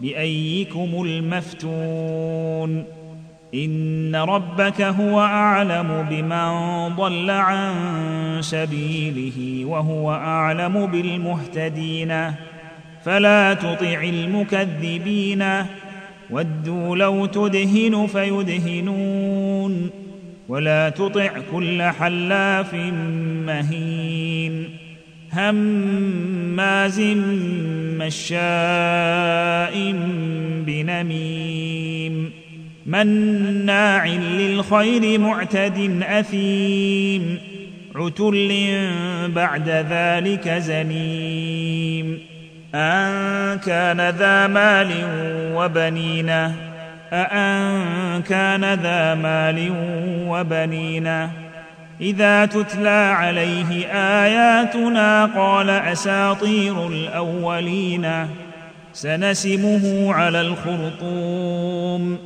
بأيكم المفتون إن ربك هو أعلم بمن ضل عن سبيله وهو أعلم بالمهتدين فلا تطع المكذبين ودوا لو تدهن فيدهنون ولا تطع كل حلاف مهين هماز مشاء بنميم مناع للخير معتد أثيم عتل بعد ذلك زنيم ان كان ذا مال وبنين أأن كان ذا مال وبنين إذا تتلى عليه آياتنا قال أساطير الأولين سنسمه على الخرطوم.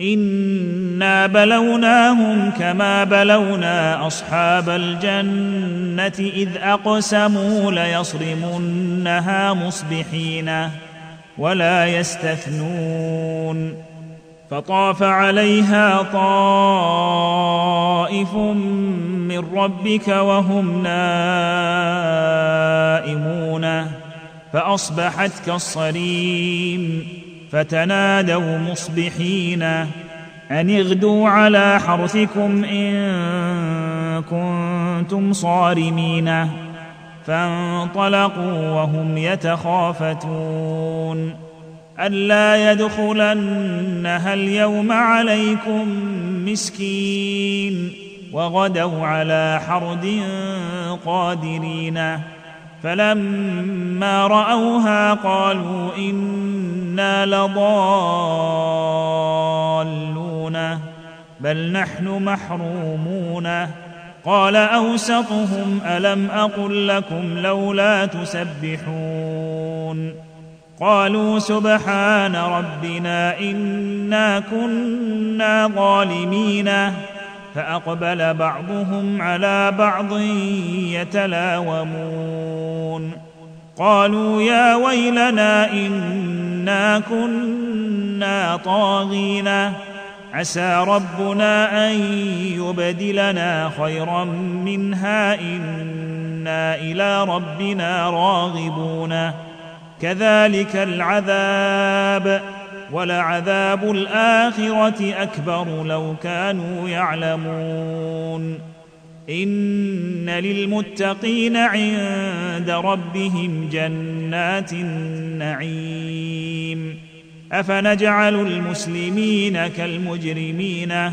إنا بلوناهم كما بلونا أصحاب الجنة إذ أقسموا ليصرمنها مصبحين ولا يستثنون. فطاف عليها طائف من ربك وهم نائمون فأصبحت كالصريم فتنادوا مصبحين أن اغدوا على حرثكم إن كنتم صارمين فانطلقوا وهم يتخافتون ألا يدخلنها اليوم عليكم مسكين وغدوا على حرد قادرين. فلما رأوها قالوا إنا لضالون. بل نحن محرومون. قال أوسطهم ألم أقل لكم لولا تسبحون. قالوا سبحان ربنا إنا كنا ظالمين. فأقبل بعضهم على بعض يتلاومون. قالوا يا ويلنا إنا كنا طاغين. عسى ربنا أن يبدلنا خيرا منها إنا إلى ربنا راغبون. كذلك العذاب ولعذاب الآخرة أكبر لو كانوا يعلمون. إن للمتقين عند ربهم جنات النعيم. أفنجعل المسلمين كالمجرمين؟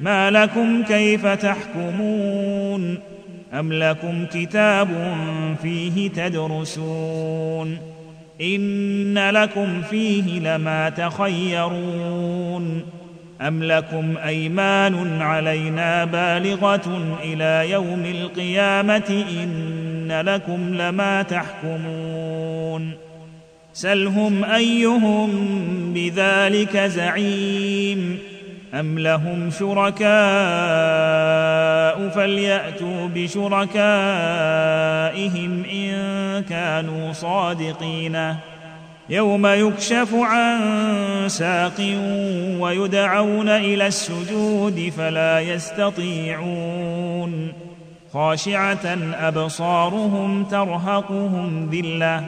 ما لكم كيف تحكمون؟ أم لكم كتاب فيه تدرسون؟ ان لكم فيه لما تخيرون ام لكم ايمان علينا بالغه إلى يوم القيامه ان لكم لما تحكمون سلهم ايهم بذلك زعيم ام لهم شركاء فلياتوا بشركائهم ان كانوا صادقين يوم يكشف عن ساق ويدعون إلى السجود فلا يستطيعون خاشعه ابصارهم ترهقهم ذله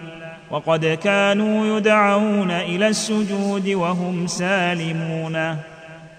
وقد كانوا يدعون إلى السجود وهم سالمون